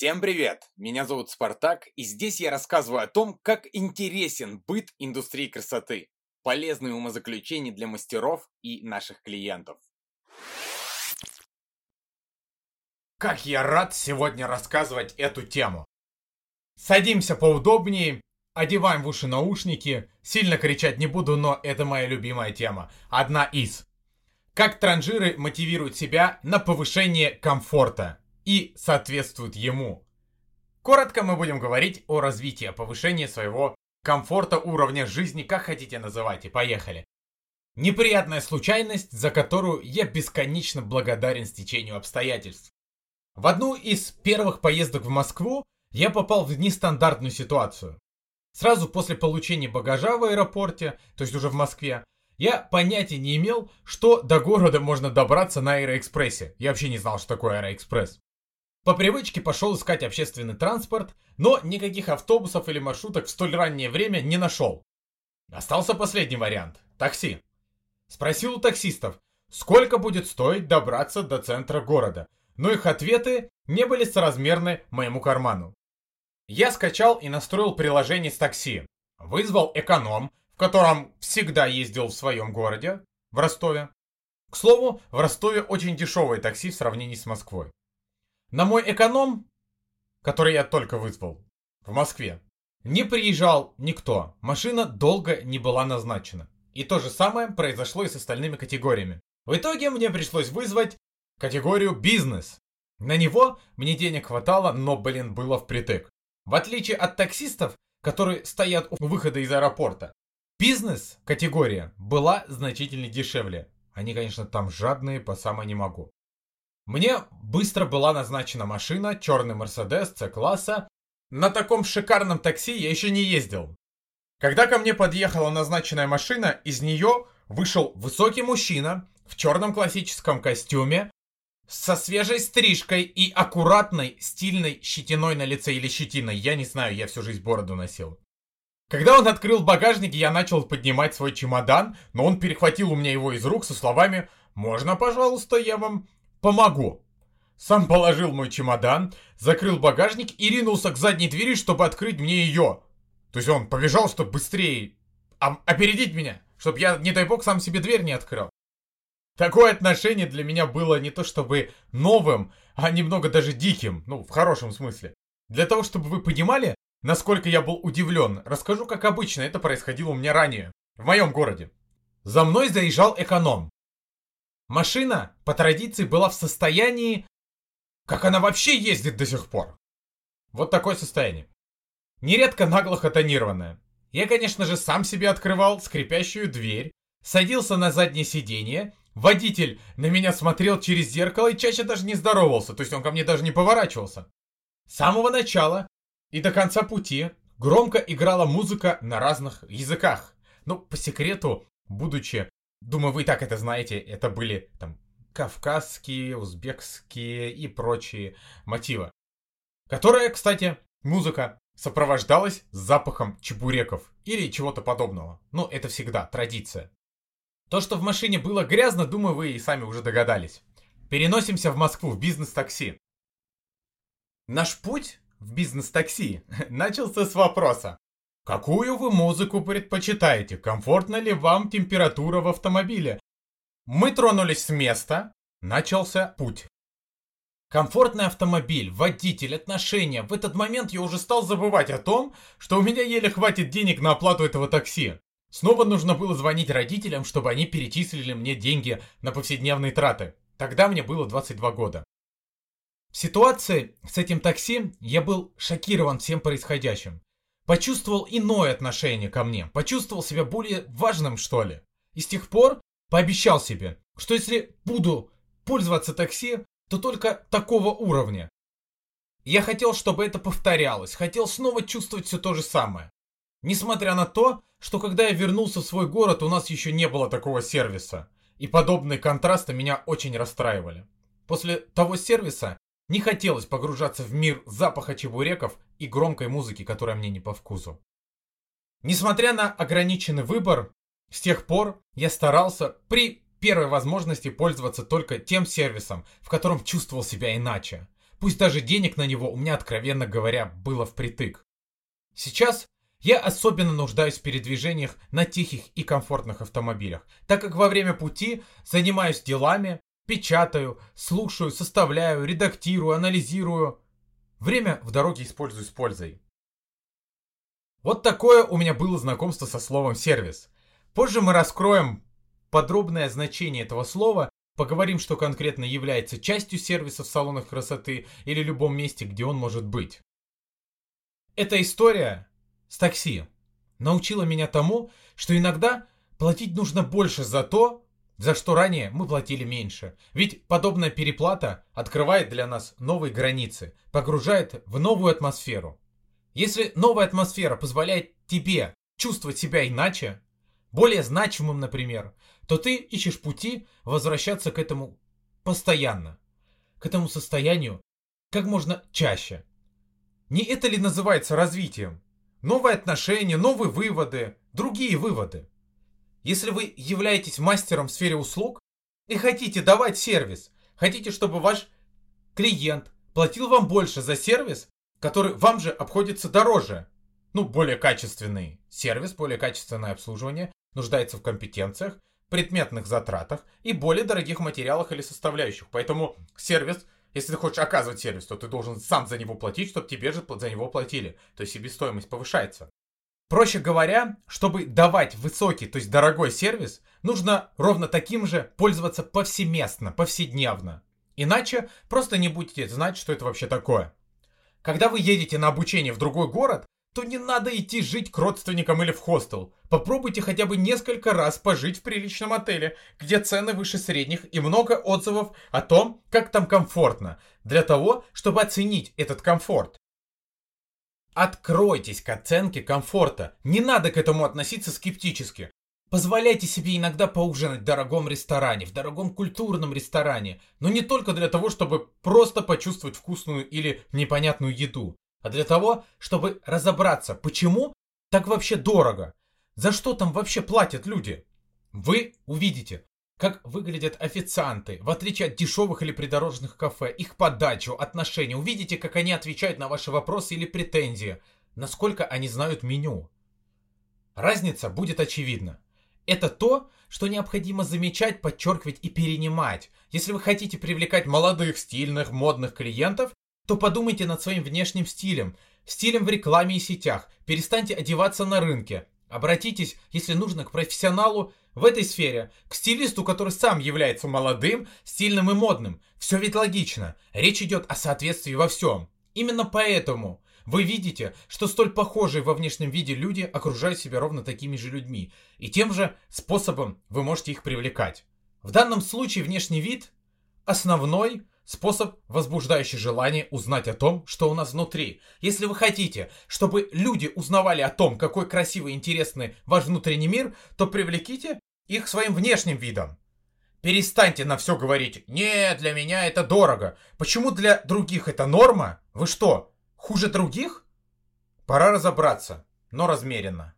Всем привет! Меня зовут Спартак, и здесь я рассказываю о том, как интересен быт индустрии красоты, полезные умозаключения для мастеров и наших клиентов. Как я рад сегодня рассказывать эту тему. Садимся поудобнее, одеваем в уши наушники. Сильно кричать не буду, но это моя любимая тема. Одна из. Как транжиры мотивируют себя на повышение комфорта и соответствуют ему. Коротко мы будем говорить о развитии, повышении своего комфорта, уровня жизни, как хотите называйте. Поехали. Неприятная случайность, за которую я бесконечно благодарен стечению обстоятельств. В одну из первых поездок в Москву я попал в нестандартную ситуацию. Сразу после получения багажа в аэропорте, то есть уже в Москве, я понятия не имел, что до города можно добраться на Аэроэкспрессе. Я вообще не знал, что такое Аэроэкспресс. По привычке пошел искать общественный транспорт, но никаких автобусов или маршруток в столь раннее время не нашел. Остался последний вариант – такси. Спросил у таксистов, сколько будет стоить добраться до центра города, но их ответы не были соразмерны моему карману. Я скачал и настроил приложение с такси, вызвал эконом, в котором всегда ездил в своем городе, в Ростове. К слову, в Ростове очень дешевое такси в сравнении с Москвой. На мой эконом, который я только вызвал в Москве, не приезжал никто. Машина долго не была назначена. И то же самое произошло и с остальными категориями. В итоге мне пришлось вызвать категорию бизнес. На него мне денег хватало, но, блин, было впритык. В отличие от таксистов, которые стоят у выхода из аэропорта, бизнес-категория была значительно дешевле. Они, конечно, там жадные по самой не могу. Мне быстро была назначена машина, черный Мерседес С-класса. На таком шикарном такси я еще не ездил. Когда ко мне подъехала назначенная машина, из нее вышел высокий мужчина в черном классическом костюме, со свежей стрижкой и аккуратной, стильной щетиной на лице или щетиной. Я не знаю, я всю жизнь бороду носил. Когда он открыл багажник, я начал поднимать свой чемодан, но он перехватил у меня его из рук со словами «Можно, пожалуйста, я вам Помогу. Сам положил мой чемодан, закрыл багажник и ринулся к задней двери, чтобы открыть мне ее. То есть он побежал, чтобы быстрее опередить меня, чтобы я, не дай бог, сам себе дверь не открыл. Такое отношение для меня было не то чтобы новым, а немного даже диким, ну, в хорошем смысле. Для того, чтобы вы понимали, насколько я был удивлен, расскажу, как обычно это происходило у меня ранее, в моем городе. За мной заезжал эконом. Машина, по традиции, была в состоянии, как она вообще ездит до сих пор. Вот такое состояние. Нередко наглухо тонированное. Я, конечно же, сам себе открывал скрипящую дверь, садился на заднее сиденье, водитель на меня смотрел через зеркало и чаще даже не здоровался, то есть он ко мне даже не поворачивался. С самого начала и до конца пути громко играла музыка на разных языках. Ну, по секрету, будучи Думаю, вы и так это знаете. Это были там кавказские, узбекские и прочие мотивы. Которая, кстати, музыка сопровождалась запахом чебуреков или чего-то подобного. Ну, это всегда традиция. То, что в машине было грязно, думаю, вы и сами уже догадались. Переносимся в Москву в бизнес-такси. Наш путь в бизнес-такси начался с вопроса. Какую вы музыку предпочитаете? Комфортна ли вам температура в автомобиле? Мы тронулись с места. Начался путь. Комфортный автомобиль, водитель, отношения. В этот момент я уже стал забывать о том, что у меня еле хватит денег на оплату этого такси. Снова нужно было звонить родителям, чтобы они перечислили мне деньги на повседневные траты. Тогда мне было 22 года. В ситуации с этим такси я был шокирован всем происходящим почувствовал иное отношение ко мне, почувствовал себя более важным, что ли. И с тех пор пообещал себе, что если буду пользоваться такси, то только такого уровня. Я хотел, чтобы это повторялось, хотел снова чувствовать все то же самое. Несмотря на то, что когда я вернулся в свой город, у нас еще не было такого сервиса. И подобные контрасты меня очень расстраивали. После того сервиса не хотелось погружаться в мир запаха чебуреков и громкой музыки, которая мне не по вкусу. Несмотря на ограниченный выбор, с тех пор я старался при первой возможности пользоваться только тем сервисом, в котором чувствовал себя иначе. пусть даже денег на него у меня, откровенно говоря, было впритык. Сейчас я особенно нуждаюсь в передвижениях на тихих и комфортных автомобилях, так как во время пути занимаюсь делами, печатаю, слушаю, составляю, редактирую, анализирую. Время в дороге использую с пользой. Вот такое у меня было знакомство со словом «сервис». Позже мы раскроем подробное значение этого слова, поговорим, что конкретно является частью сервиса в салонах красоты или любом месте, где он может быть. Эта история с такси научила меня тому, что иногда платить нужно больше за то, за что ранее мы платили меньше. Ведь подобная переплата открывает для нас новые границы, погружает в новую атмосферу. Если новая атмосфера позволяет тебе чувствовать себя иначе, более значимым, например, то ты ищешь пути возвращаться к этому постоянно, к этому состоянию как можно чаще. Не это ли называется развитием? Новые отношения, новые выводы, другие выводы. Если вы являетесь мастером в сфере услуг и хотите давать сервис, хотите, чтобы ваш клиент платил вам больше за сервис, который вам же обходится дороже, ну, более качественный сервис, более качественное обслуживание, нуждается в компетенциях, предметных затратах и более дорогих материалах или составляющих. Поэтому сервис, если ты хочешь оказывать сервис, то ты должен сам за него платить, чтобы тебе же за него платили. То есть себестоимость повышается. Проще говоря, чтобы давать высокий, то есть дорогой сервис, нужно ровно таким же пользоваться повсеместно, повседневно. Иначе просто не будете знать, что это вообще такое. Когда вы едете на обучение в другой город, то не надо идти жить к родственникам или в хостел. Попробуйте хотя бы несколько раз пожить в приличном отеле, где цены выше средних и много отзывов о том, как там комфортно, для того, чтобы оценить этот комфорт. Откройтесь к оценке комфорта. Не надо к этому относиться скептически. Позволяйте себе иногда поужинать в дорогом ресторане, в дорогом культурном ресторане, но не только для того, чтобы просто почувствовать вкусную или непонятную еду а для того, чтобы разобраться, почему так вообще дорого, за что там вообще платят люди. Вы увидите, как выглядят официанты, в отличие от дешевых или придорожных кафе, их подачу, отношения. Увидите, как они отвечают на ваши вопросы или претензии, насколько они знают меню. Разница будет очевидна. Это то, что необходимо замечать, подчеркивать и перенимать. Если вы хотите привлекать молодых, стильных, модных клиентов, то подумайте над своим внешним стилем, стилем в рекламе и сетях. Перестаньте одеваться на рынке. Обратитесь, если нужно, к профессионалу в этой сфере, к стилисту, который сам является молодым, стильным и модным. Все ведь логично. Речь идет о соответствии во всем. Именно поэтому вы видите, что столь похожие во внешнем виде люди окружают себя ровно такими же людьми. И тем же способом вы можете их привлекать. В данном случае внешний вид основной Способ, возбуждающий желание узнать о том, что у нас внутри. Если вы хотите, чтобы люди узнавали о том, какой красивый и интересный ваш внутренний мир, то привлеките их своим внешним видом. Перестаньте на все говорить «Нет, для меня это дорого». Почему для других это норма? Вы что, хуже других? Пора разобраться, но размеренно.